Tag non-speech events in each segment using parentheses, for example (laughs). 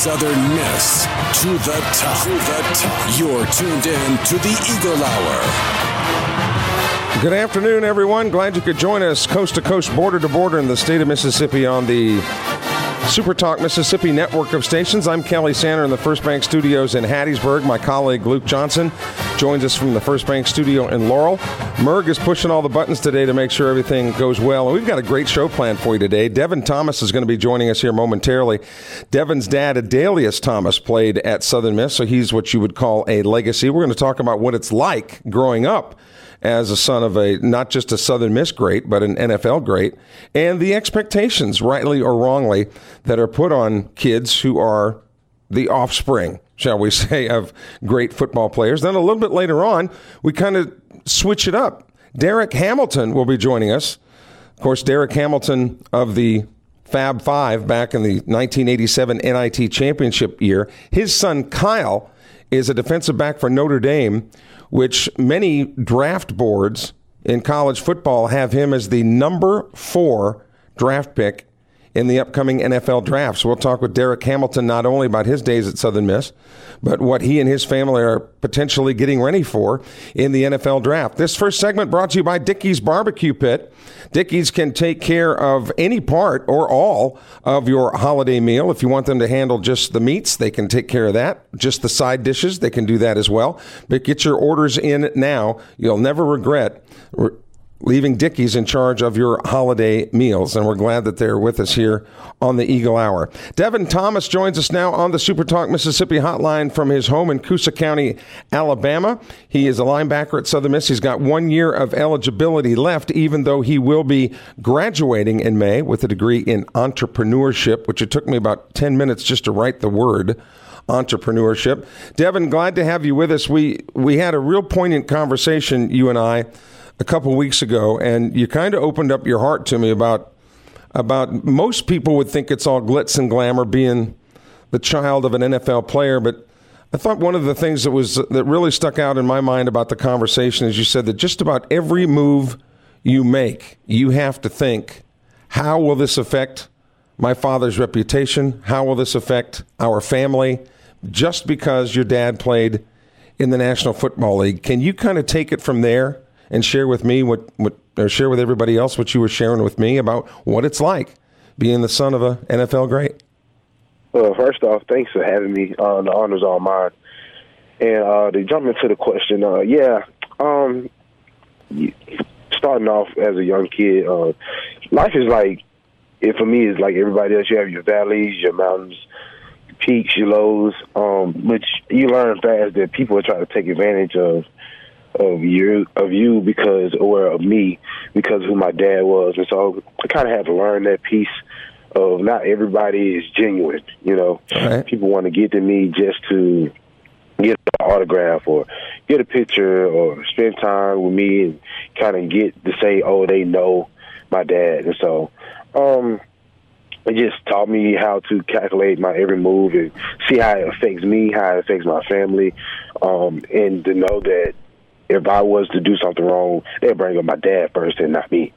Southern Miss to the top. To the top. You're tuned in to the Eagle Hour. Good afternoon, everyone. Glad you could join us coast to coast, border to border in the state of Mississippi on the Super Talk Mississippi network of stations. I'm Kelly Sander in the First Bank Studios in Hattiesburg. My colleague Luke Johnson joins us from the First Bank Studio in Laurel. Merg is pushing all the buttons today to make sure everything goes well. And we've got a great show planned for you today. Devin Thomas is going to be joining us here momentarily. Devin's dad, Adalius Thomas, played at Southern Miss, so he's what you would call a legacy. We're going to talk about what it's like growing up as a son of a not just a Southern Miss great, but an NFL great, and the expectations, rightly or wrongly, that are put on kids who are the offspring, shall we (laughs) say, of great football players. Then a little bit later on, we kind of switch it up. Derek Hamilton will be joining us. Of course, Derek Hamilton of the Fab Five back in the 1987 NIT championship year. His son Kyle is a defensive back for Notre Dame which many draft boards in college football have him as the number four draft pick in the upcoming NFL draft. So we'll talk with Derek Hamilton not only about his days at Southern Miss, but what he and his family are potentially getting ready for in the NFL draft. This first segment brought to you by Dickey's Barbecue Pit. Dickey's can take care of any part or all of your holiday meal. If you want them to handle just the meats, they can take care of that. Just the side dishes, they can do that as well. But get your orders in now. You'll never regret leaving Dickey's in charge of your holiday meals. And we're glad that they're with us here on the Eagle Hour. Devin Thomas joins us now on the Super Talk Mississippi hotline from his home in Coosa County, Alabama. He is a linebacker at Southern Miss. He's got one year of eligibility left, even though he will be graduating in May with a degree in entrepreneurship, which it took me about 10 minutes just to write the word entrepreneurship. Devin, glad to have you with us. We we had a real poignant conversation, you and I, a couple weeks ago, and you kind of opened up your heart to me about about most people would think it's all glitz and glamour being the child of an NFL player, but I thought one of the things that was that really stuck out in my mind about the conversation is you said that just about every move you make, you have to think, how will this affect my father's reputation? How will this affect our family? Just because your dad played in the National Football League, can you kind of take it from there? And share with me what, what or share with everybody else what you were sharing with me about what it's like being the son of a NFL great. Well, first off, thanks for having me. Uh, the honor's all mine. And uh, to jump into the question, uh, yeah, um, starting off as a young kid, uh, life is like, it, for me, is like everybody else. You have your valleys, your mountains, your peaks, your lows, um, which you learn fast that people are trying to take advantage of of you of you because or of me because of who my dad was. And so I kind of had to learn that piece of not everybody is genuine you know. Right. people want to get to me just to get an autograph or get a picture or spend time with me and kind of get to say oh they know my dad. And so um it just taught me how to calculate my every move and see how it affects me, how it affects my family, um, and to know that if I was to do something wrong, they'd bring up my dad first and not me.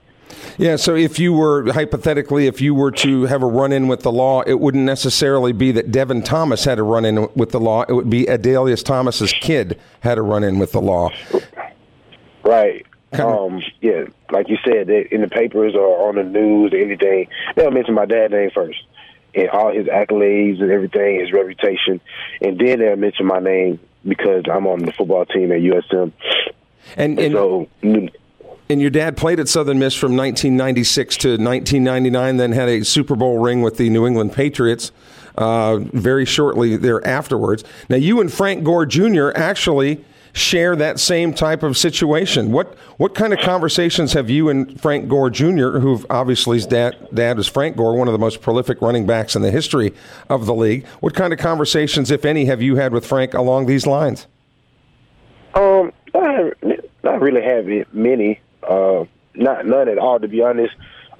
Yeah, so if you were, hypothetically, if you were to have a run in with the law, it wouldn't necessarily be that Devin Thomas had a run in with the law. It would be Adalius Thomas's kid had a run in with the law. Right. Um, yeah, like you said, in the papers or on the news or anything, they'll mention my dad's name first and all his accolades and everything, his reputation, and then they'll mention my name because I'm on the football team at USM. And, and so, and your dad played at Southern Miss from 1996 to 1999, then had a Super Bowl ring with the New England Patriots uh, very shortly there afterwards. Now, you and Frank Gore Jr. actually share that same type of situation. What what kind of conversations have you and Frank Gore Jr., who obviously his dad dad was Frank Gore, one of the most prolific running backs in the history of the league. What kind of conversations, if any, have you had with Frank along these lines? Um, I not really have many. Uh, not none at all, to be honest.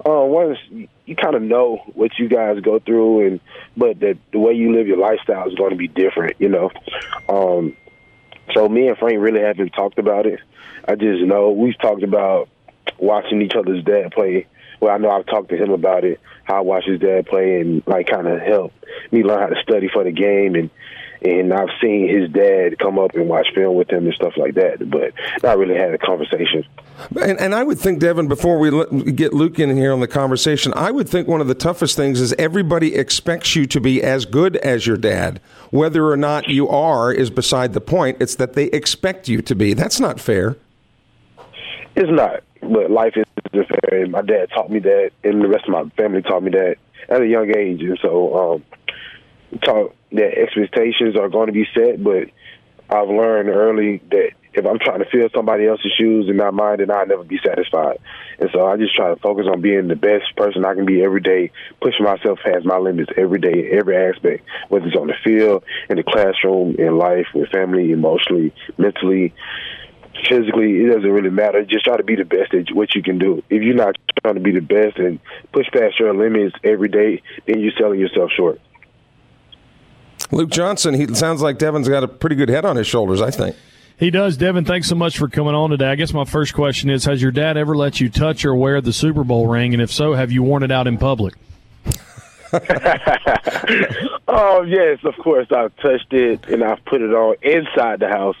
Uh, once you kind of know what you guys go through, and but the the way you live your lifestyle is going to be different, you know. Um, so me and Frank really haven't talked about it. I just know we've talked about watching each other's dad play. Well, I know I've talked to him about it, how I watch his dad play, and like kind of help me learn how to study for the game and and I've seen his dad come up and watch film with him and stuff like that, but not really had a conversation. And, and I would think, Devin, before we get Luke in here on the conversation, I would think one of the toughest things is everybody expects you to be as good as your dad. Whether or not you are is beside the point. It's that they expect you to be. That's not fair. It's not, but life is fair. My dad taught me that, and the rest of my family taught me that at a young age, and so um, taught that expectations are going to be set, but I've learned early that if I'm trying to fill somebody else's shoes and not mine, then I'll never be satisfied. And so I just try to focus on being the best person I can be every day, pushing myself past my limits every day, every aspect, whether it's on the field, in the classroom, in life, with family, emotionally, mentally, physically. It doesn't really matter. Just try to be the best at what you can do. If you're not trying to be the best and push past your limits every day, then you're selling yourself short. Luke Johnson, he sounds like Devin's got a pretty good head on his shoulders, I think. He does. Devin, thanks so much for coming on today. I guess my first question is Has your dad ever let you touch or wear the Super Bowl ring? And if so, have you worn it out in public? (laughs) oh yes, of course. I've touched it and I've put it on inside the house.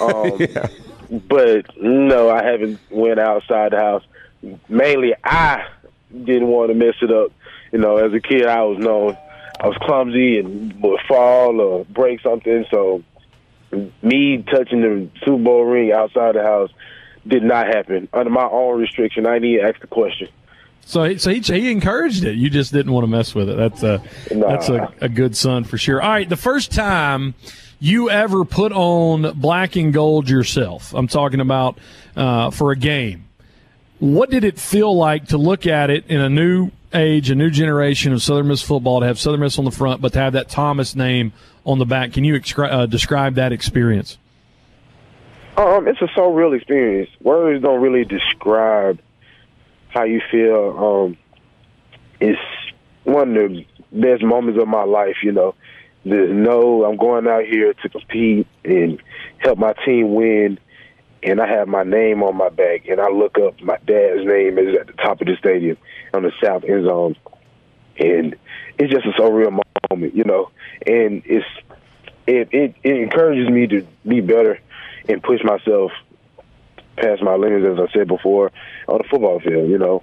Um, (laughs) yeah. But no, I haven't went outside the house. Mainly, I didn't want to mess it up. You know, as a kid, I was known I was clumsy and would fall or break something. So me touching the Super Bowl ring outside the house did not happen under my own restriction. I need to ask the question. So, so he, he encouraged it. You just didn't want to mess with it. That's a nah. that's a, a good son for sure. All right, the first time you ever put on black and gold yourself, I'm talking about uh, for a game. What did it feel like to look at it in a new age, a new generation of Southern Miss football to have Southern Miss on the front, but to have that Thomas name on the back. Can you uh, describe that experience? Um, it's a so real experience. Words don't really describe how you feel. Um, it's one of the best moments of my life. You know, there's no I'm going out here to compete and help my team win, and I have my name on my back, and I look up my dad's name is at the top of the stadium on the south end zone, and it's just a so real moment, you know. And it's it, it it encourages me to be better and push myself past my limits, as I said before, on the football field, you know.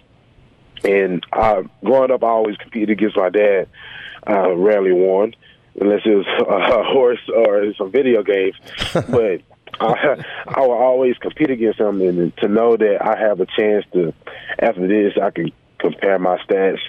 And I, growing up, I always competed against my dad. I rarely won, unless it was a horse or some video games. (laughs) but I, I will always compete against him, and to know that I have a chance to, after this, I can compare my stats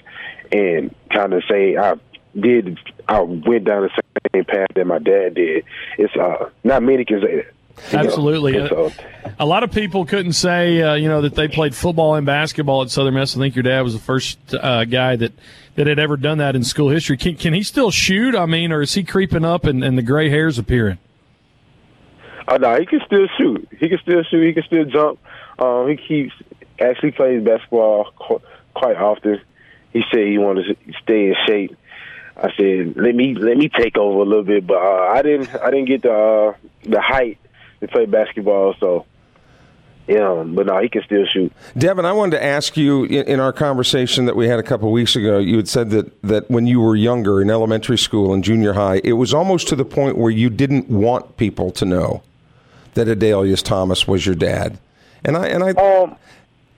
and kind of say I did I went down the same path that my dad did. It's uh, not many can say that. Absolutely. So, a lot of people couldn't say, uh, you know, that they played football and basketball at Southern Miss. I think your dad was the first uh, guy that, that had ever done that in school history. Can, can he still shoot? I mean, or is he creeping up and, and the gray hairs appearing? Oh, no, he can still shoot. He can still shoot. He can still jump. Um, he keeps actually plays basketball quite often. He said he wanted to stay in shape. I said, "Let me let me take over a little bit," but uh, I didn't. I didn't get the uh, the height to play basketball, so yeah, but no, he can still shoot. Devin, I wanted to ask you in, in our conversation that we had a couple weeks ago. You had said that that when you were younger in elementary school and junior high, it was almost to the point where you didn't want people to know that Adalius Thomas was your dad. And I and I um,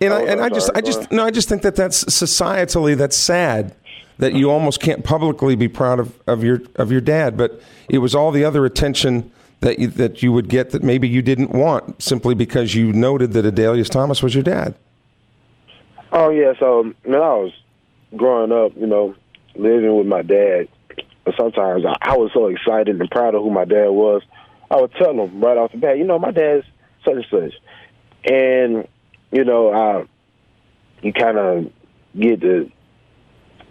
and I, oh, and I just, I just, no, I just think that that's societally that's sad that you almost can't publicly be proud of, of your of your dad. But it was all the other attention that you, that you would get that maybe you didn't want simply because you noted that Adalius Thomas was your dad. Oh yeah, so when I was growing up, you know, living with my dad, sometimes I, I was so excited and proud of who my dad was. I would tell them right off the bat, you know, my dad's such and such, and you know, I, you kind of get the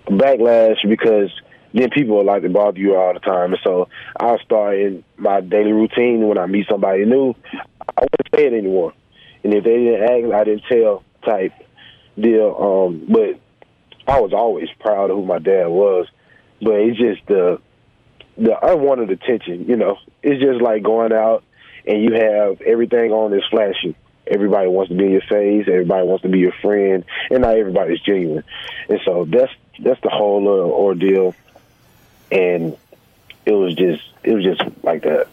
backlash because then people like to bother you all the time. So I'll start in my daily routine when I meet somebody new. I wouldn't say it anymore. And if they didn't ask, I didn't tell type deal. Um, but I was always proud of who my dad was. But it's just the the unwanted attention, you know. It's just like going out and you have everything on this flashy. Everybody wants to be in your face. Everybody wants to be your friend, and not everybody's genuine. And so that's that's the whole ordeal. And it was just it was just like that.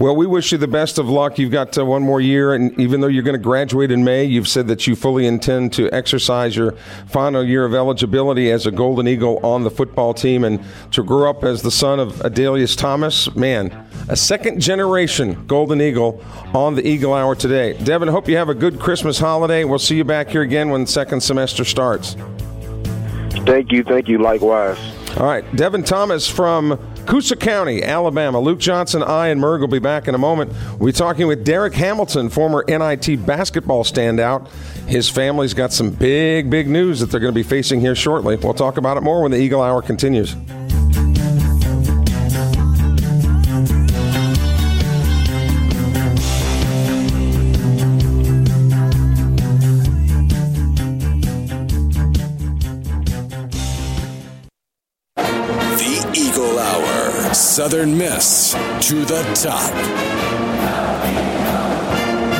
Well, we wish you the best of luck. You've got uh, one more year, and even though you're going to graduate in May, you've said that you fully intend to exercise your final year of eligibility as a Golden Eagle on the football team and to grow up as the son of Adalius Thomas. Man, a second generation Golden Eagle on the Eagle Hour today. Devin, hope you have a good Christmas holiday. We'll see you back here again when the second semester starts. Thank you. Thank you. Likewise. All right. Devin Thomas from Coosa County, Alabama. Luke Johnson, I, and Merg will be back in a moment. We'll be talking with Derek Hamilton, former NIT basketball standout. His family's got some big, big news that they're going to be facing here shortly. We'll talk about it more when the Eagle Hour continues. Southern Miss to the top.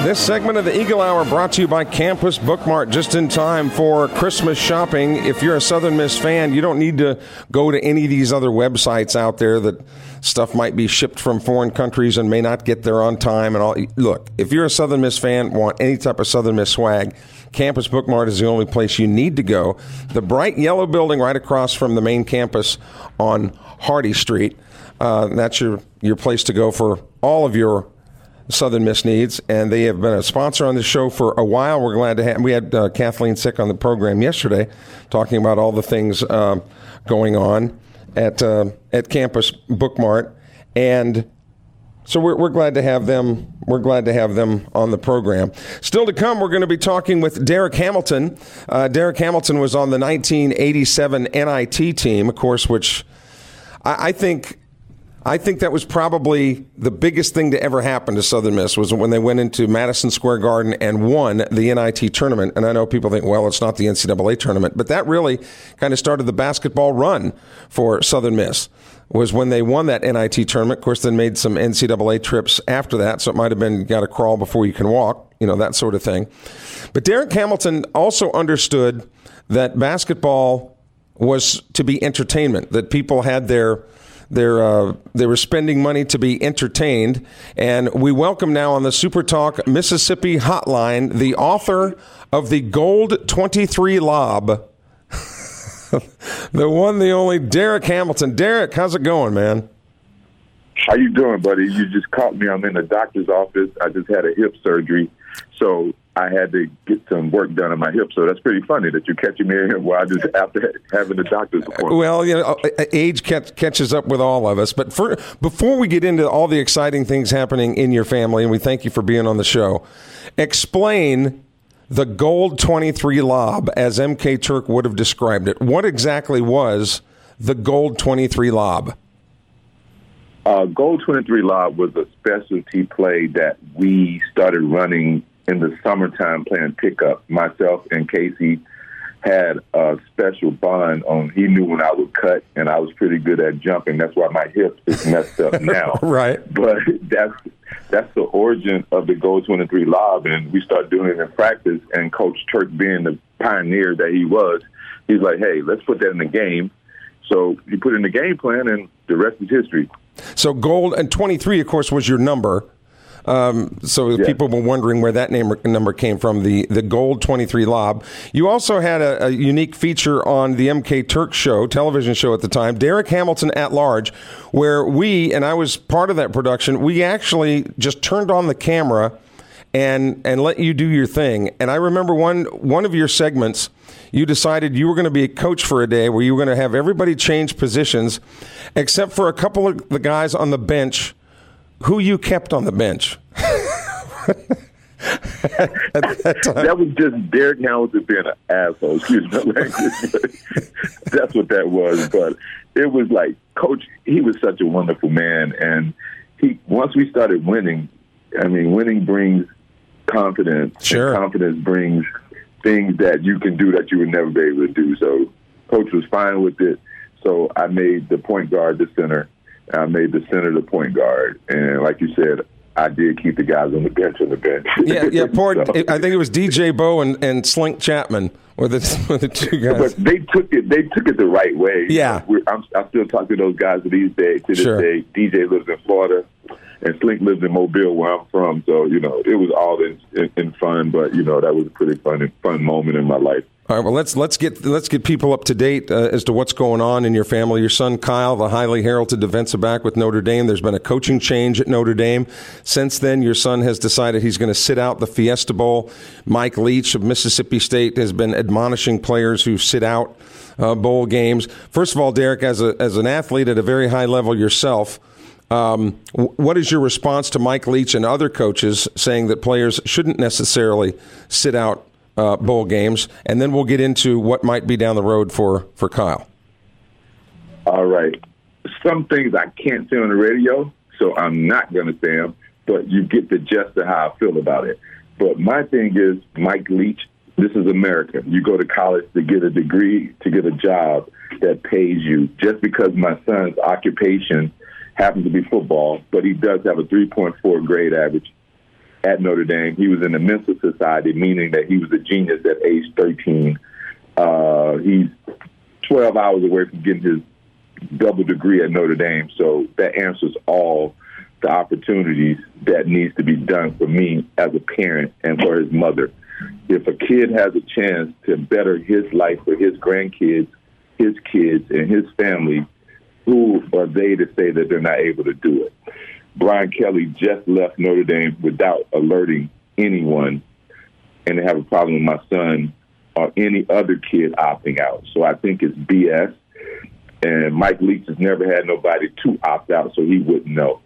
This segment of the Eagle Hour brought to you by Campus Bookmart just in time for Christmas shopping. If you're a Southern Miss fan, you don't need to go to any of these other websites out there that stuff might be shipped from foreign countries and may not get there on time and all. Look, if you're a Southern Miss fan, want any type of Southern Miss swag, Campus Bookmart is the only place you need to go. The bright yellow building right across from the main campus on Hardy Street. Uh, that's your, your place to go for all of your Southern Miss needs, and they have been a sponsor on the show for a while. We're glad to have. We had uh, Kathleen Sick on the program yesterday, talking about all the things uh, going on at uh, at Campus Bookmart, and so we're, we're glad to have them. We're glad to have them on the program. Still to come, we're going to be talking with Derek Hamilton. Uh, Derek Hamilton was on the 1987 NIT team, of course, which I, I think I think that was probably the biggest thing to ever happen to Southern Miss was when they went into Madison Square Garden and won the NIT tournament. And I know people think, well, it's not the NCAA tournament, but that really kind of started the basketball run for Southern Miss. Was when they won that NIT tournament. Of course, then made some NCAA trips after that, so it might have been got to crawl before you can walk, you know, that sort of thing. But Derek Hamilton also understood that basketball was to be entertainment, that people had their they're, uh, they were spending money to be entertained. And we welcome now on the Super Talk Mississippi Hotline the author of the Gold 23 Lob, (laughs) the one, the only Derek Hamilton. Derek, how's it going, man? How you doing, buddy? You just caught me. I'm in the doctor's office. I just had a hip surgery, so I had to get some work done on my hip. So that's pretty funny that you're catching me while I just after having the doctor's appointment. Well, you know, uh, uh, age catches up with all of us. But for, before we get into all the exciting things happening in your family, and we thank you for being on the show, explain the Gold 23 lob as MK Turk would have described it. What exactly was the Gold 23 lob? Uh, Gold 23 lob was a specialty play that we started running in the summertime playing pickup. Myself and Casey had a special bond on. He knew when I would cut, and I was pretty good at jumping. That's why my hip is messed up (laughs) now. right. But that's that's the origin of the Gold 23 lob, and we started doing it in practice. And Coach Turk, being the pioneer that he was, he's like, "Hey, let's put that in the game." So he put in the game plan, and the rest is history. So gold and 23, of course, was your number. Um, so yeah. people were wondering where that name, number came from, the, the Gold 23 Lob. You also had a, a, unique feature on the MK Turk show, television show at the time, Derek Hamilton at Large, where we, and I was part of that production, we actually just turned on the camera and and let you do your thing. And I remember one one of your segments, you decided you were going to be a coach for a day where you were going to have everybody change positions, except for a couple of the guys on the bench who you kept on the bench. (laughs) that, that, was just Derek Hamilton being an asshole. Excuse my (laughs) language. (laughs) that's what that was. But it was like, Coach, he was such a wonderful man. And he once we started winning, I mean, winning brings confidence. Sure. confidence brings things that you can do that you would never be able to do. So coach was fine with it. So I made the point guard the center. I made the center the point guard. And like you said, I did keep the guys on the bench on the bench. Yeah, yeah. Poor, (laughs) so. I think it was DJ Bowe and, and Slink Chapman were the, (laughs) were the two guys. But they took it. They took it the right way. Yeah, I'm, I still talk to those guys to these days. To this sure. day, DJ lives in Florida and Slink lives in Mobile, where I'm from. So you know, it was all in, in, in fun, but you know, that was a pretty fun fun moment in my life. All right, well let's let's get let's get people up to date uh, as to what's going on in your family. Your son Kyle, the highly heralded defensive back with Notre Dame. There's been a coaching change at Notre Dame. Since then, your son has decided he's going to sit out the Fiesta Bowl. Mike Leach of Mississippi State has been admonishing players who sit out uh, bowl games. First of all, Derek, as a as an athlete at a very high level yourself. Um, what is your response to Mike Leach and other coaches saying that players shouldn't necessarily sit out uh, bowl games? And then we'll get into what might be down the road for, for Kyle. All right. Some things I can't say on the radio, so I'm not going to say them, but you get the gist of how I feel about it. But my thing is, Mike Leach, this is America. You go to college to get a degree, to get a job that pays you. Just because my son's occupation happens to be football, but he does have a 3.4 grade average at Notre Dame. He was in the Mensa Society, meaning that he was a genius at age 13. Uh, he's 12 hours away from getting his double degree at Notre Dame, so that answers all the opportunities that needs to be done for me as a parent and for his mother. If a kid has a chance to better his life for his grandkids, his kids, and his family, who are they to say that they're not able to do it? Brian Kelly just left Notre Dame without alerting anyone, and they have a problem with my son or any other kid opting out. So I think it's BS. And Mike Leach has never had nobody to opt out, so he wouldn't know.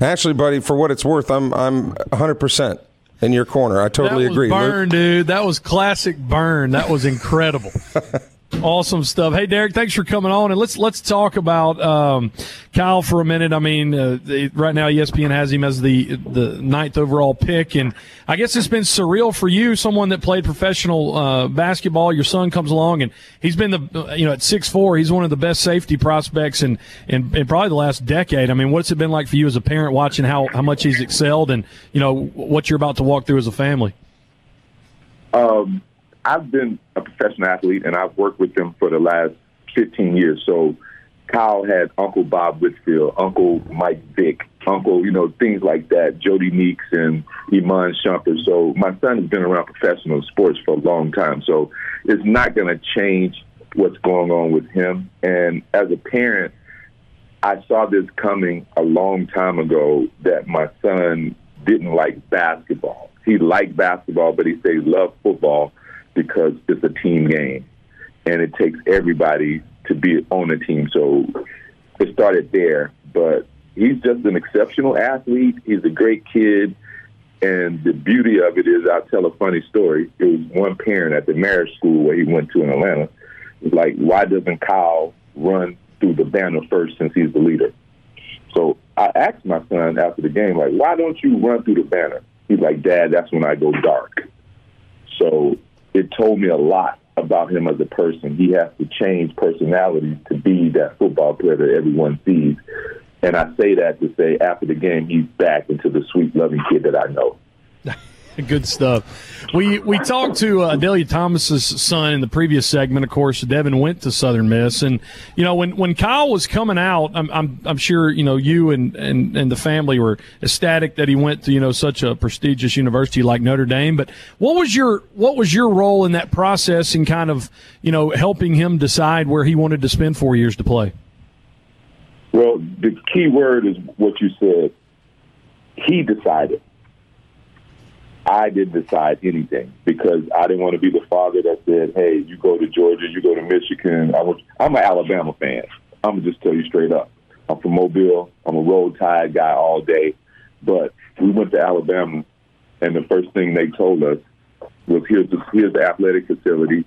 Actually, buddy, for what it's worth, I'm I'm 100 percent in your corner. I totally agree. Burn, Luke. dude. That was classic burn. That was incredible. (laughs) Awesome stuff. Hey, Derek, thanks for coming on, and let's let's talk about um, Kyle for a minute. I mean, uh, the, right now ESPN has him as the the ninth overall pick, and I guess it's been surreal for you, someone that played professional uh, basketball. Your son comes along, and he's been the you know at six four, he's one of the best safety prospects in, in in probably the last decade. I mean, what's it been like for you as a parent watching how how much he's excelled, and you know what you're about to walk through as a family? Um I've been a professional athlete and I've worked with them for the last 15 years. So Kyle had Uncle Bob Whitfield, Uncle Mike Vick, Uncle, you know, things like that, Jodie Meeks and Iman Shumpert. So my son has been around professional sports for a long time. So it's not going to change what's going on with him. And as a parent, I saw this coming a long time ago that my son didn't like basketball. He liked basketball, but he said he loved football because it's a team game and it takes everybody to be on the team. So it started there, but he's just an exceptional athlete. He's a great kid. And the beauty of it is, I'll tell a funny story. It was one parent at the Marist school where he went to in Atlanta. Was like, why doesn't Kyle run through the banner first since he's the leader? So I asked my son after the game, like, why don't you run through the banner? He's like, Dad, that's when I go dark. So it told me a lot about him as a person. He has to change personality to be that football player that everyone sees. And I say that to say after the game, he's back into the sweet, loving kid that I know. (laughs) Good stuff. We we talked to uh, Delia Thomas's son in the previous segment. Of course, Devin went to Southern Miss, and you know when, when Kyle was coming out, I'm, I'm I'm sure you know you and, and and the family were ecstatic that he went to you know such a prestigious university like Notre Dame. But what was your what was your role in that process in kind of you know helping him decide where he wanted to spend four years to play? Well, the key word is what you said. He decided I didn't decide anything because I didn't want to be the father that said, "Hey, you go to Georgia, you go to Michigan." I was, I'm an Alabama fan. I'm gonna just tell you straight up. I'm from Mobile. I'm a Roll Tide guy all day. But we went to Alabama, and the first thing they told us was here's the, here's the athletic facility,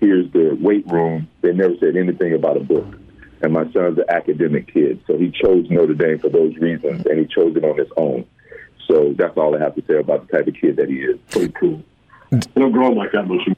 here's the weight room. They never said anything about a book. And my son's an academic kid, so he chose Notre Dame for those reasons, and he chose it on his own. So that's all I have to say about the type of kid that he is. Pretty cool. Don't grow like that much.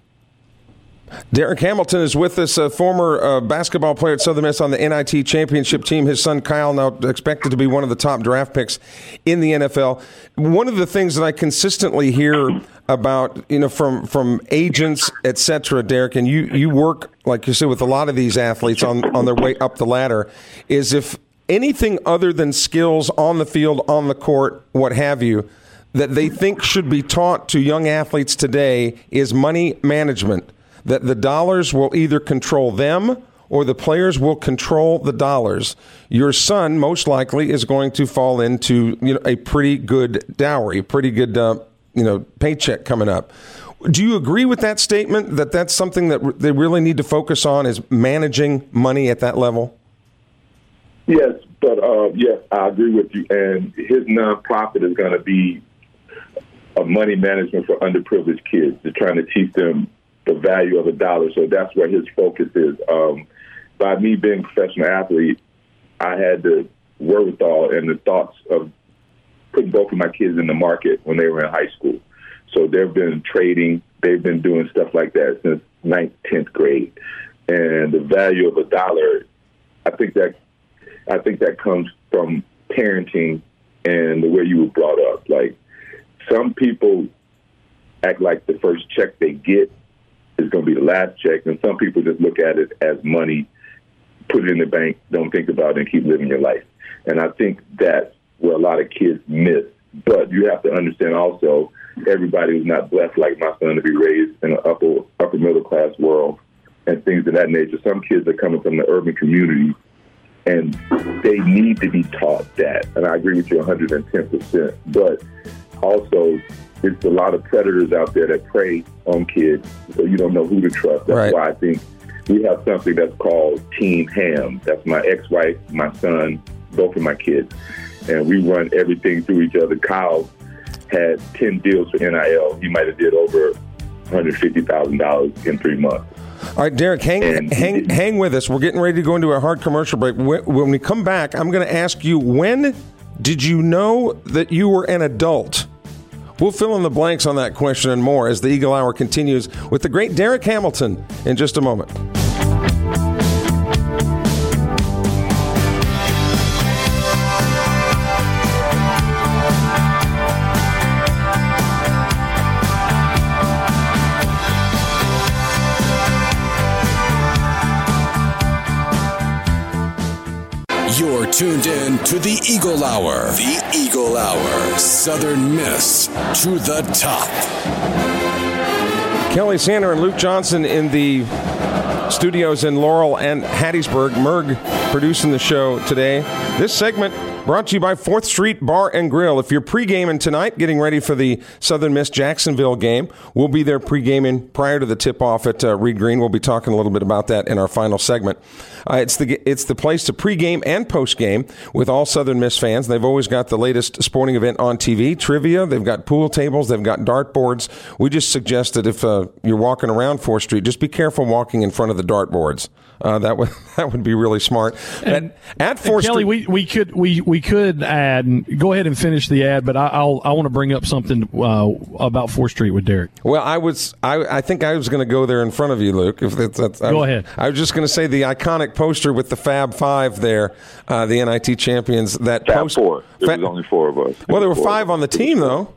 Derek Hamilton is with us, a former uh, basketball player at Southern Miss on the NIT championship team. His son Kyle now expected to be one of the top draft picks in the NFL. One of the things that I consistently hear about, you know, from from agents, etc., Derek, and you you work like you said with a lot of these athletes on on their way up the ladder, is if anything other than skills on the field, on the court, what have you, that they think should be taught to young athletes today is money management that the dollars will either control them or the players will control the dollars. Your son most likely is going to fall into you know a pretty good dowry, pretty good uh, you know paycheck coming up. Do you agree with that statement that that's something that they really need to focus on is managing money at that level? Yes, but uh, yes, I agree with you. And his nonprofit is going to be a money management for underprivileged kids. They're trying to teach them the value of a dollar. So that's where his focus is. Um, by me being a professional athlete, I had the wherewithal and the thoughts of putting both of my kids in the market when they were in high school. So they've been trading, they've been doing stuff like that since ninth, tenth grade. And the value of a dollar, I think that I think that comes from parenting and the way you were brought up. Like some people act like the first check they get is going to be the last check. And some people just look at it as money, put it in the bank, don't think about it, and keep living your life. And I think that's where a lot of kids miss. But you have to understand also, everybody is not blessed like my son to be raised in an upper upper middle class world and things of that nature. Some kids are coming from the urban community and they need to be taught that. And I agree with you 110%. But also, it's a lot of predators out there that prey on kids, so you don't know who to trust. That's right. why I think we have something that's called Team Ham. That's my ex-wife, my son, both of my kids, and we run everything through each other. Kyle had ten deals for NIL. He might have did over one hundred fifty thousand dollars in three months. All right, Derek, hang And- hang hang with us. We're getting ready to go into a hard commercial break. When when we come back, I'm going to ask you when did you know that you were an adult? We'll fill in the blanks on that question and more as the Eagle Hour continues with the great Derek Hamilton in just a moment. Tuned in to the Eagle Hour. The Eagle Hour. Southern Miss to the top. Kelly Sander and Luke Johnson in the studios in Laurel and Hattiesburg. Merg producing the show today. This segment brought to you by 4th Street Bar and Grill. If you're pre-gaming tonight, getting ready for the Southern Miss Jacksonville game, we'll be there pre-gaming prior to the tip-off at uh, Reed Green. We'll be talking a little bit about that in our final segment. Uh, it's the it's the place to pregame and postgame with all Southern Miss fans. They've always got the latest sporting event on TV, trivia. They've got pool tables. They've got dartboards. We just suggest that if uh, you're walking around Fourth Street, just be careful walking in front of the dartboards. Uh, that would (laughs) that would be really smart. And- at, at Fourth Kelly, Street, we, we could we, we could add. and Go ahead and finish the ad, but I, I'll I want to bring up something uh, about Fourth Street with Derek. Well, I was, I, I think I was going to go there in front of you, Luke. If that's, that's I Go was- ahead. I was just going to say the iconic poster with the Fab Five there, uh, the NIT champions. That Fab post- four. There Fa- was only four of us. well, there were five on the team, though.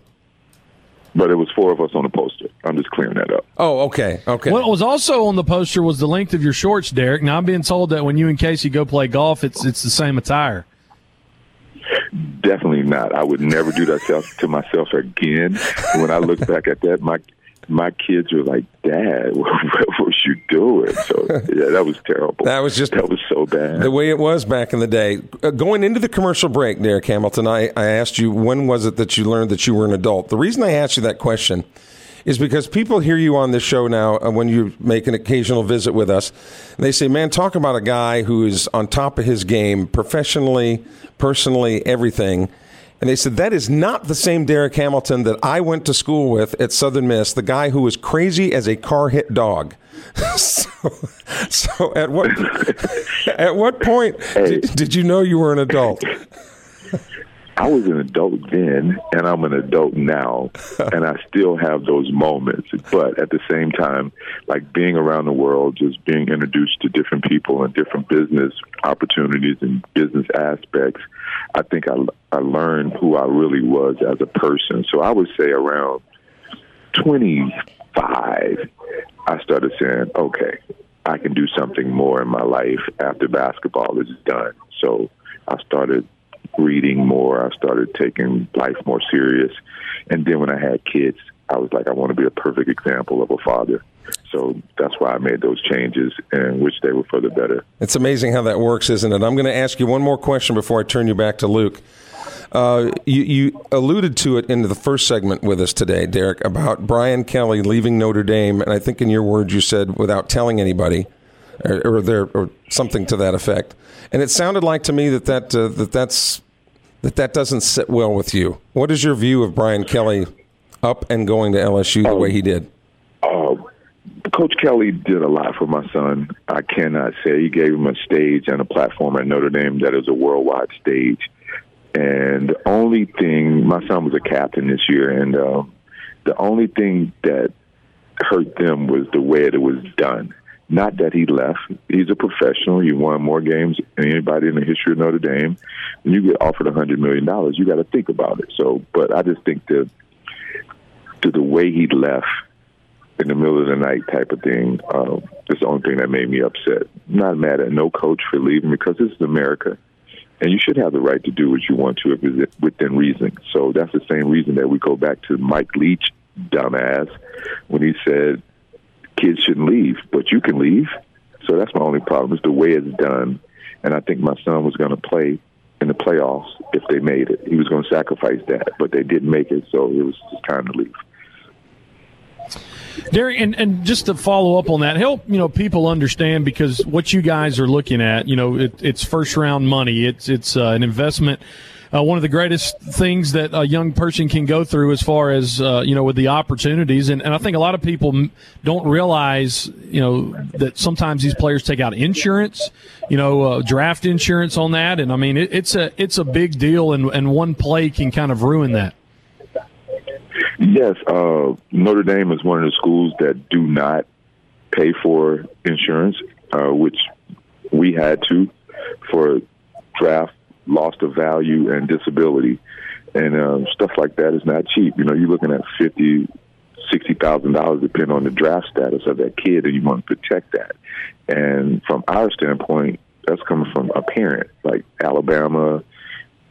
but it was four of us on the poster. I'm just clearing that up. Oh, okay, okay. What was also on the poster was the length of your shorts, Derek. Now I'm being told that when you and Casey go play golf, it's it's the same attire. Definitely not. I would never do that (laughs) to myself again. When I look back at that, my my kids were like, "Dad, what, (laughs) what was you doing?" So yeah, that was terrible. That was just- that was so bad. the way it was back in the day. Uh, going into the commercial break, Derek Hamilton, I, I asked you when was it that you learned that you were an adult. The reason I asked you that question is because people hear you on this show now uh, when you make an occasional visit with us. They say, "Man, talk about a guy who is on top of his game, professionally, personally, everything." And they said, That is not the same Derek Hamilton that I went to school with at Southern Miss, the guy who was crazy as a car hit dog. (laughs) so, so at what (laughs) at what point hey. did, did you know you were an adult? (laughs) I was an adult then, and I'm an adult now, and I still have those moments. But at the same time, like being around the world, just being introduced to different people and different business opportunities and business aspects, I think I, I learned who I really was as a person. So I would say around 25, I started saying, okay, I can do something more in my life after basketball is done. So I started reading more. I started taking life more serious. And then when I had kids, I was like, I want to be a perfect example of a father. So that's why I made those changes, and which they were for the better. It's amazing how that works, isn't it? I'm going to ask you one more question before I turn you back to Luke. Uh, you, you, alluded to it in the first segment with us today, Derek, about Brian Kelly leaving Notre Dame, and I think in your words you said without telling anybody, or, or there, or something to that effect. And it sounded like to me that that uh, that that's that that doesn't sit well with you. What is your view of Brian Kelly up and going to LSU the um, way he did? Uh, Coach Kelly did a lot for my son. I cannot say he gave him a stage and a platform at Notre Dame that is a worldwide stage. And the only thing, my son was a captain this year, and um, the only thing that hurt them was the way it was done. Not that he left. He's a professional. He won more games than anybody in the history of Notre Dame. And you get offered a hundred million dollars, you got to think about it. So, but I just think that the way he left in the middle of the night type of thing, um, that's the only thing that made me upset. Not mad at no coach for leaving because this is America, and you should have the right to do what you want to if it's within reason. So that's the same reason that we go back to Mike Leach, dumbass, when he said kids shouldn't leave, but you can leave. So that's my only problem is the way it's done. And I think my son was going to play in the playoffs if they made it. He was going to sacrifice that, but they didn't make it, so it was just time to leave. Derek, and, and just to follow up on that, help you know people understand because what you guys are looking at, you know, it, it's first round money. It's it's uh, an investment. Uh, one of the greatest things that a young person can go through as far as uh, you know with the opportunities. And, and I think a lot of people don't realize you know that sometimes these players take out insurance you know uh, draft insurance on that. And I mean it, it's a it's a big deal and, and one play can kind of ruin that yes uh, Notre Dame is one of the schools that do not pay for insurance uh, which we had to for draft loss of value and disability, and um, stuff like that is not cheap. You know, you're looking at fifty, sixty thousand dollars, depending on the draft status of that kid, and you want to protect that. And from our standpoint, that's coming from a parent like Alabama,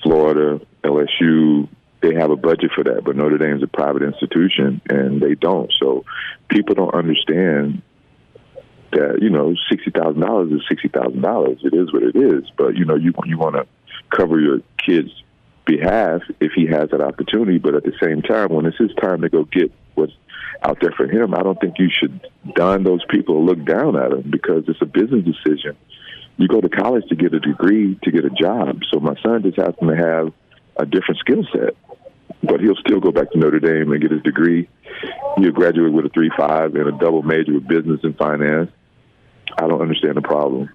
Florida, LSU. They have a budget for that, but Notre Dame is a private institution, and they don't. So people don't understand that you know sixty thousand dollars is sixty thousand dollars. It is what it is. But you know you you want to cover your kid's behalf if he has that opportunity. But at the same time, when it's his time to go get what's out there for him, I don't think you should don those people look down at him because it's a business decision. You go to college to get a degree to get a job. So my son just happens to have a different skill set. But he'll still go back to Notre Dame and get his degree. He'll graduate with a three five and a double major with business and finance. I don't understand the problem.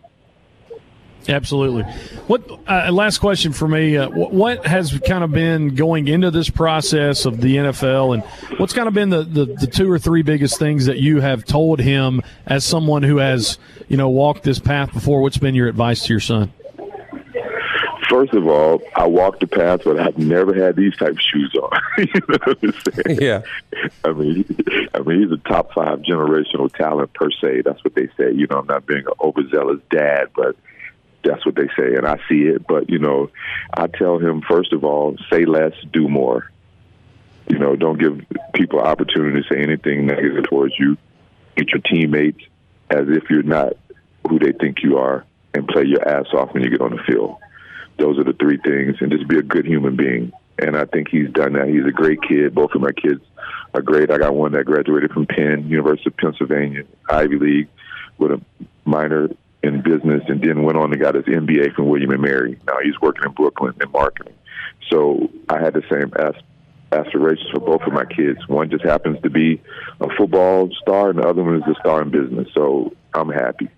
Absolutely. What uh, last question for me? Uh, what has kind of been going into this process of the NFL, and what's kind of been the, the, the, two or three biggest things that you have told him as someone who has you know walked this path before? What's been your advice to your son? First of all, I walked the path, but I've never had these type of shoes on. (laughs) you know what I'm saying? Yeah. I mean, I mean, he's a top five generational talent per se. That's what they say. You know, I'm not being an overzealous dad, but that's what they say, and I see it. But you know, I tell him first of all, say less, do more. You know, don't give people opportunity to say anything negative towards you. Get your teammates as if you're not who they think you are, and play your ass off when you get on the field. Those are the three things, and just be a good human being. And I think he's done that. He's a great kid. Both of my kids are great. I got one that graduated from Penn, University of Pennsylvania, Ivy League, with a minor in business and then went on and got his MBA from William and Mary. Now he's working in Brooklyn in marketing. So I had the same as- aspirations for both of my kids. One just happens to be a football star, and the other one is a star in business. So I'm happy.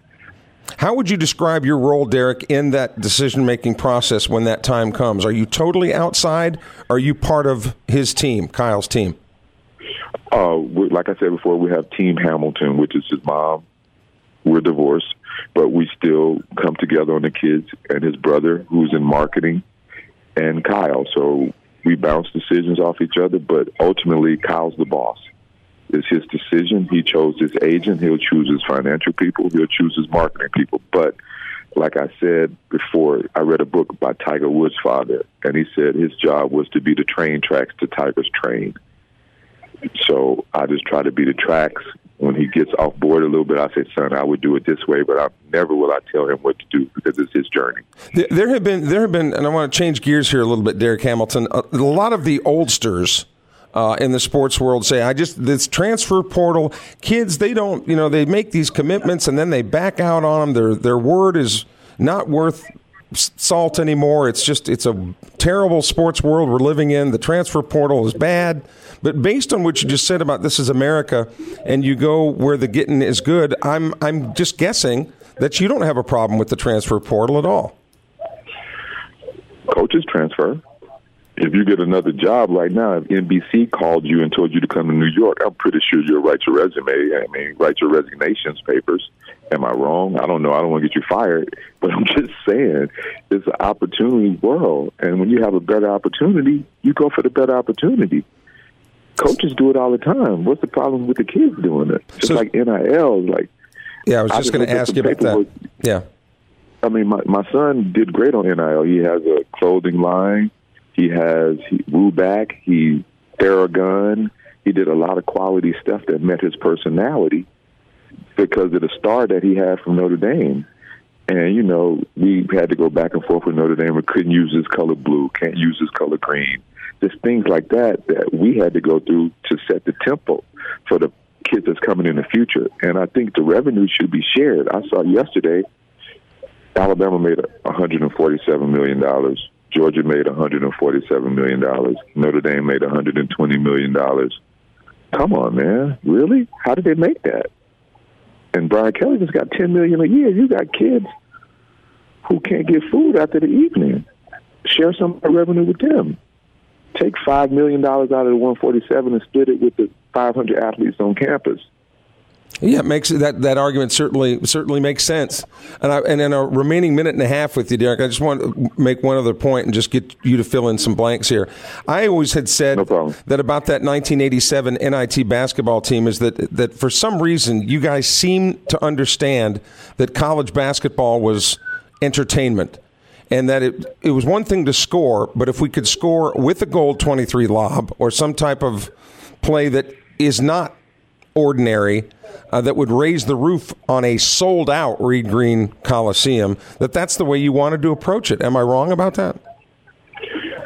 How would you describe your role, Derek, in that decision making process when that time comes? Are you totally outside? Are you part of his team, Kyle's team? Uh, like I said before, we have Team Hamilton, which is his mom. We're divorced, but we still come together on the kids and his brother, who's in marketing, and Kyle. So we bounce decisions off each other, but ultimately, Kyle's the boss. It's his decision. He chose his agent. He'll choose his financial people. He'll choose his marketing people. But like I said before, I read a book by Tiger Woods' father, and he said his job was to be the train tracks to Tiger's train. So I just try to be the tracks. When he gets off board a little bit, I say, "Son, I would do it this way, but I never will I tell him what to do because it's his journey." There have been, there have been, and I want to change gears here a little bit, Derek Hamilton. A, a lot of the oldsters uh, in the sports world say, I just, this transfer portal, kids, they don't, you know, they make these commitments and then they back out on them. Their, their word is not worth salt anymore. It's just, it's a terrible sports world we're living in. The transfer portal is bad. But based on what you just said about this is America and you go where the getting is good, I'm, I'm just guessing that you don't have a problem with the transfer portal at all. Coaches transfer if you get another job right now, if NBC called you and told you to come to New York, I'm pretty sure you'll write your resume. I mean, write your resignations papers. Am I wrong? I don't know. I don't want to get you fired, (laughs) but I'm just saying it's an opportunity world, and when you have a better opportunity, you go for the better opportunity. Coaches do it all the time. What's the problem with the kids doing it? Just so, like NIL, like yeah, I was just going to ask you about that. Yeah, I mean, my my son did great on NIL. He has a clothing line he has he, Woo back. He Theragun. He did a lot of quality stuff that met his personality because of the star that he had from Notre Dame. And you know, we had to go back and forth with Notre Dame. We couldn't use his color blue, can't use his color green. Just things like that that we had to go through to set the tempo for the kids that's coming in the future. And I think the revenue should be shared. I saw yesterday Alabama made $147 million Georgia made $147 million. Notre Dame made $120 million. Come on, man. Really? How did they make that? And Brian Kelly just got 10 million a year. You got kids who can't get food after the evening. Share some revenue with them. Take $5 million out of the 147 and split it with the 500 athletes on campus. Yeah, it makes that that argument certainly certainly makes sense. And I, and in a remaining minute and a half with you, Derek, I just want to make one other point and just get you to fill in some blanks here. I always had said no that about that 1987 NIT basketball team is that that for some reason you guys seem to understand that college basketball was entertainment and that it it was one thing to score, but if we could score with a gold 23 lob or some type of play that is not ordinary uh, that would raise the roof on a sold out Reed Green Coliseum, that that's the way you wanted to approach it. Am I wrong about that?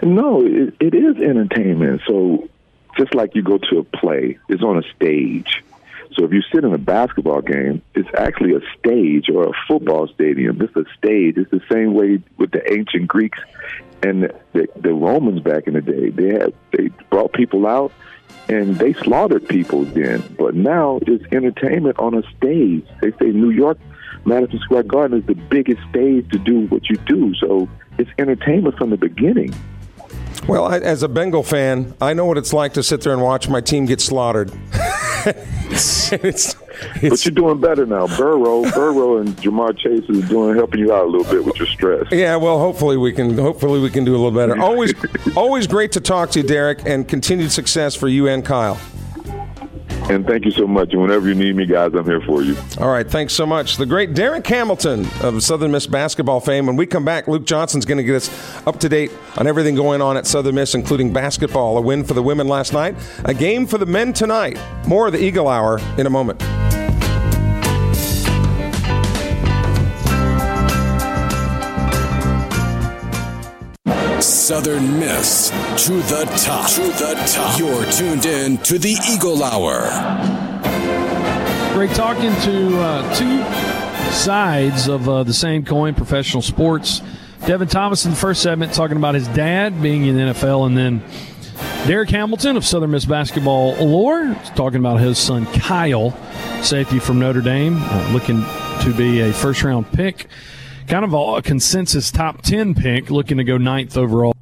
No, it, it is entertainment. So just like you go to a play, it's on a stage. So if you sit in a basketball game, it's actually a stage or a football stadium. It's a stage. It's the same way with the ancient Greeks and the, the Romans back in the day. They had they brought people out and they slaughtered people then. But now it's entertainment on a stage. They say New York, Madison Square Garden is the biggest stage to do what you do. So it's entertainment from the beginning. Well, I, as a Bengal fan, I know what it's like to sit there and watch my team get slaughtered. (laughs) it's, it's, but you're doing better now. Burrow, Burrow, and Ja'Marr Chase is doing helping you out a little bit with your stress. Yeah, well, hopefully we can. Hopefully we can do a little better. (laughs) Always, always great to talk to you, Derek, and continued success for you and Kyle. And thank you so much. And whenever you need me, guys, I'm here for you. All right. Thanks so much. The great Derek Hamilton of Southern Miss basketball fame. When we come back, Luke Johnson's going to get us up to date on everything going on at Southern Miss, including basketball, a win for the women last night, a game for the men tonight. More of the Eagle Hour in a moment. Southern Miss to the top. To the top. You're tuned in to the Eagle Hour. Great talking to uh, two sides of uh, the same coin, professional sports. Devin Thomas in the first segment talking about his dad being in the NFL, and then Derek Hamilton of Southern Miss basketball lore talking about his son Kyle, safety from Notre Dame, uh, looking to be a first round pick, kind of a consensus top 10 pick, looking to go ninth overall.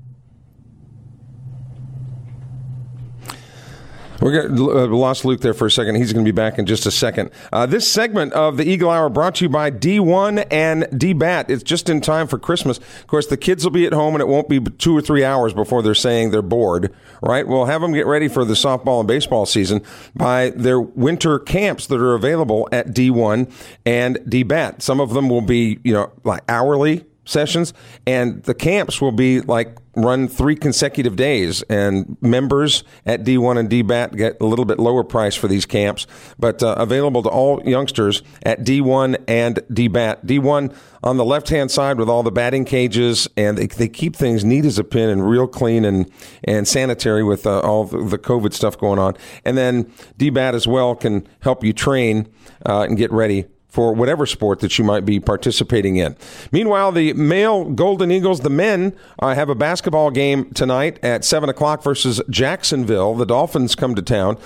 We got uh, lost Luke there for a second. He's going to be back in just a second. Uh, this segment of the Eagle Hour brought to you by D1 and DBAT. It's just in time for Christmas. Of course, the kids will be at home, and it won't be two or three hours before they're saying they're bored. Right? We'll have them get ready for the softball and baseball season by their winter camps that are available at D1 and DBAT. Some of them will be, you know, like hourly sessions, and the camps will be like run three consecutive days. And members at D1 and DBAT get a little bit lower price for these camps, but uh, available to all youngsters at D1 and DBAT. D1 on the left hand side with all the batting cages, and they, they keep things neat as a pin and real clean and, and sanitary with uh, all the COVID stuff going on. And then DBAT as well can help you train uh, and get ready for whatever sport that you might be participating in. Meanwhile, the male Golden Eagles, the men, uh, have a basketball game tonight at 7 o'clock versus Jacksonville. The Dolphins come to town.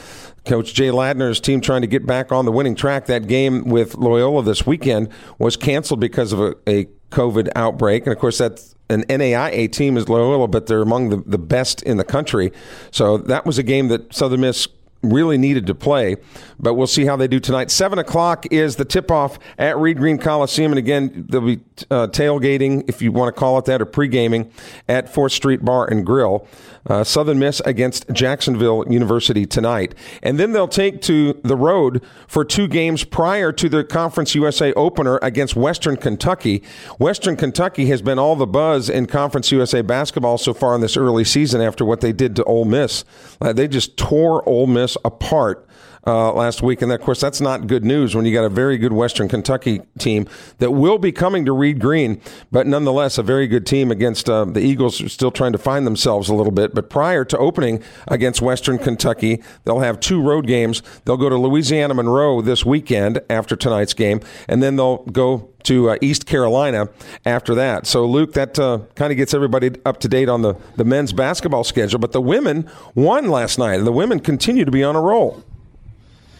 Coach Jay Ladner's team trying to get back on the winning track. That game with Loyola this weekend was canceled because of a, a COVID outbreak. And of course, that's an NAIA team is Loyola, but they're among the, the best in the country. So that was a game that Southern Miss really needed to play, but we'll see how they do tonight. Seven o'clock is the tip off at Reed Green Coliseum, and again there'll be uh, tailgating, if you want to call it that, or pre gaming at Fourth Street Bar and Grill. Uh, Southern Miss against Jacksonville University tonight, and then they'll take to the road for two games prior to the Conference USA opener against Western Kentucky. Western Kentucky has been all the buzz in Conference USA basketball so far in this early season after what they did to Ole Miss. Uh, they just tore Ole Miss apart uh, last week. And of course, that's not good news when you got a very good Western Kentucky team that will be coming to Reed Green, but nonetheless, a very good team against uh, the Eagles are still trying to find themselves a little bit. But prior to opening against Western Kentucky, they'll have two road games. They'll go to Louisiana Monroe this weekend after tonight's game, and then they'll go to uh, East Carolina after that. So, Luke, that uh, kind of gets everybody up to date on the, the men's basketball schedule. But the women won last night, and the women continue to be on a roll.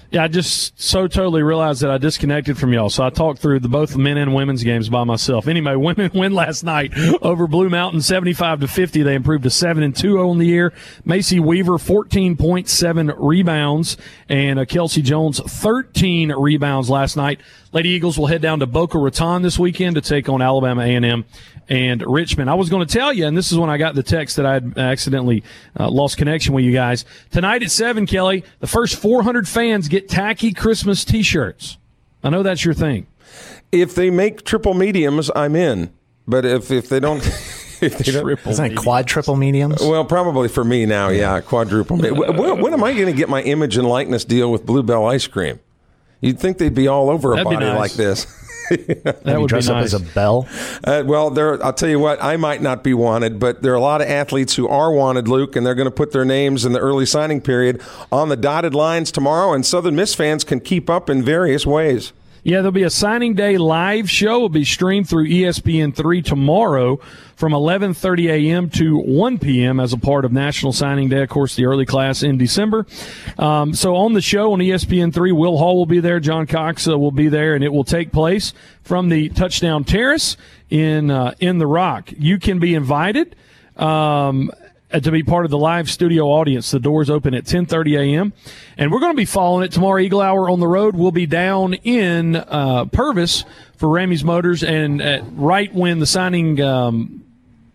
Yeah, I just so totally realized that I disconnected from y'all. So I talked through the both men and women's games by myself. Anyway, (laughs) women win last night over Blue Mountain, seventy-five to fifty. They improved to seven and two on the year. Macy Weaver, fourteen point seven rebounds, and uh, Kelsey Jones, thirteen rebounds last night. Lady Eagles will head down to Boca Raton this weekend to take on Alabama A&M and Richmond. I was going to tell you, and this is when I got the text that I had accidentally uh, lost connection with you guys. Tonight at 7, Kelly, the first 400 fans get tacky Christmas t-shirts. I know that's your thing. If they make triple mediums, I'm in. But if, if they don't... (laughs) if they don't Isn't it quad triple mediums? Well, probably for me now, yeah, quadruple. when, when am I going to get my image and likeness deal with Blue Bell ice cream? You'd think they'd be all over a That'd body nice. like this. (laughs) (laughs) that would dress up as a bell. Uh, well, there. I'll tell you what. I might not be wanted, but there are a lot of athletes who are wanted, Luke, and they're going to put their names in the early signing period on the dotted lines tomorrow. And Southern Miss fans can keep up in various ways. Yeah, there'll be a signing day live show. Will be streamed through ESPN3 tomorrow from 11:30 a.m. to 1 p.m. as a part of National Signing Day. Of course, the early class in December. Um, so on the show on ESPN3, Will Hall will be there, John Cox uh, will be there, and it will take place from the Touchdown Terrace in uh, in the Rock. You can be invited. Um, to be part of the live studio audience. The doors open at 10:30 a.m. and we're going to be following it tomorrow. Eagle Hour on the road. We'll be down in uh, Purvis for Ramey's Motors, and at, right when the signing. Um,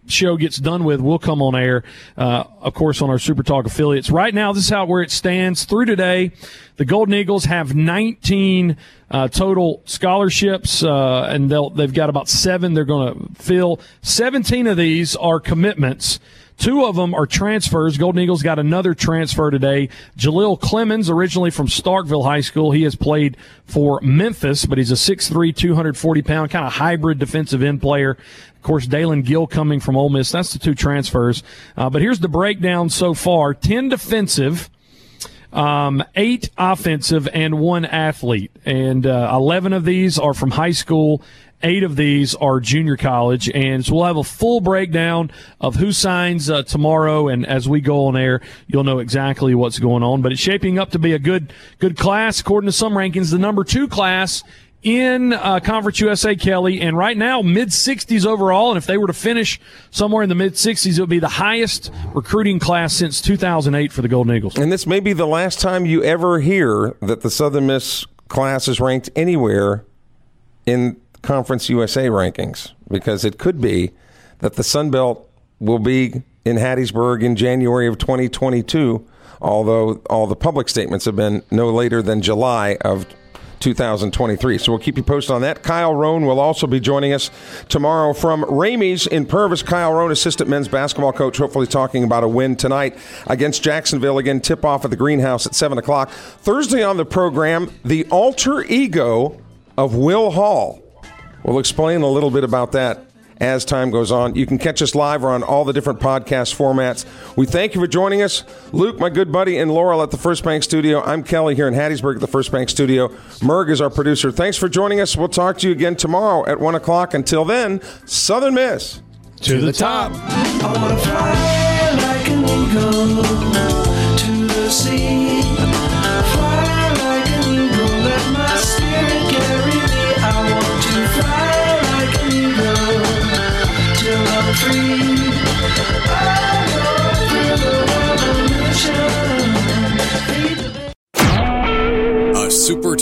show gets done with, we'll come on air, uh, of course, on our Super Talk affiliates. Right now, this is how where it stands through today. The Golden Eagles have 19 uh, total scholarships, uh, and they've got about seven they're going to fill. 17 of these are commitments. Two of them are transfers. Golden Eagles got another transfer today. Jalil Clemens, originally from Starkville High School. He has played for Memphis, but he's a 6'3", 240 pound kind of hybrid defensive end player. Of course, Dalen Gill coming from Ole Miss. That's the two transfers. Uh, but here's the breakdown so far. 10 defensive. Um, eight offensive and one athlete, and uh, eleven of these are from high school. Eight of these are junior college, and so we'll have a full breakdown of who signs uh, tomorrow. And as we go on air, you'll know exactly what's going on. But it's shaping up to be a good good class, according to some rankings. The number two class in uh, Conference USA, Kelly, and right now mid 60s overall. And if they were to finish somewhere in the mid 60s, it would be the highest recruiting class since 2008 for the Golden Eagles. And this may be the last time you ever hear that the Southern Miss class is ranked anywhere in Conference USA rankings, because it could be that the Sun Belt will be in Hattiesburg in January of 2022. Although all the public statements have been no later than July of 2023. So we'll keep you posted on that. Kyle Roane will also be joining us tomorrow from Ramey's in Purvis. Kyle Roane, assistant men's basketball coach, hopefully talking about a win tonight against Jacksonville. Again, tip off at the greenhouse at 7 o'clock. Thursday on the program, the alter ego of Will Hall. We'll explain a little bit about that as time goes on. You can catch us live or on all the different podcast formats. We thank you for joining us. Luke, my good buddy, and Laurel at the First Bank Studio. I'm Kelly here in Hattiesburg at the First Bank Studio. Merg is our producer. Thanks for joining us. We'll talk to you again tomorrow at 1 o'clock. Until then, Southern Miss. To, to the, top. A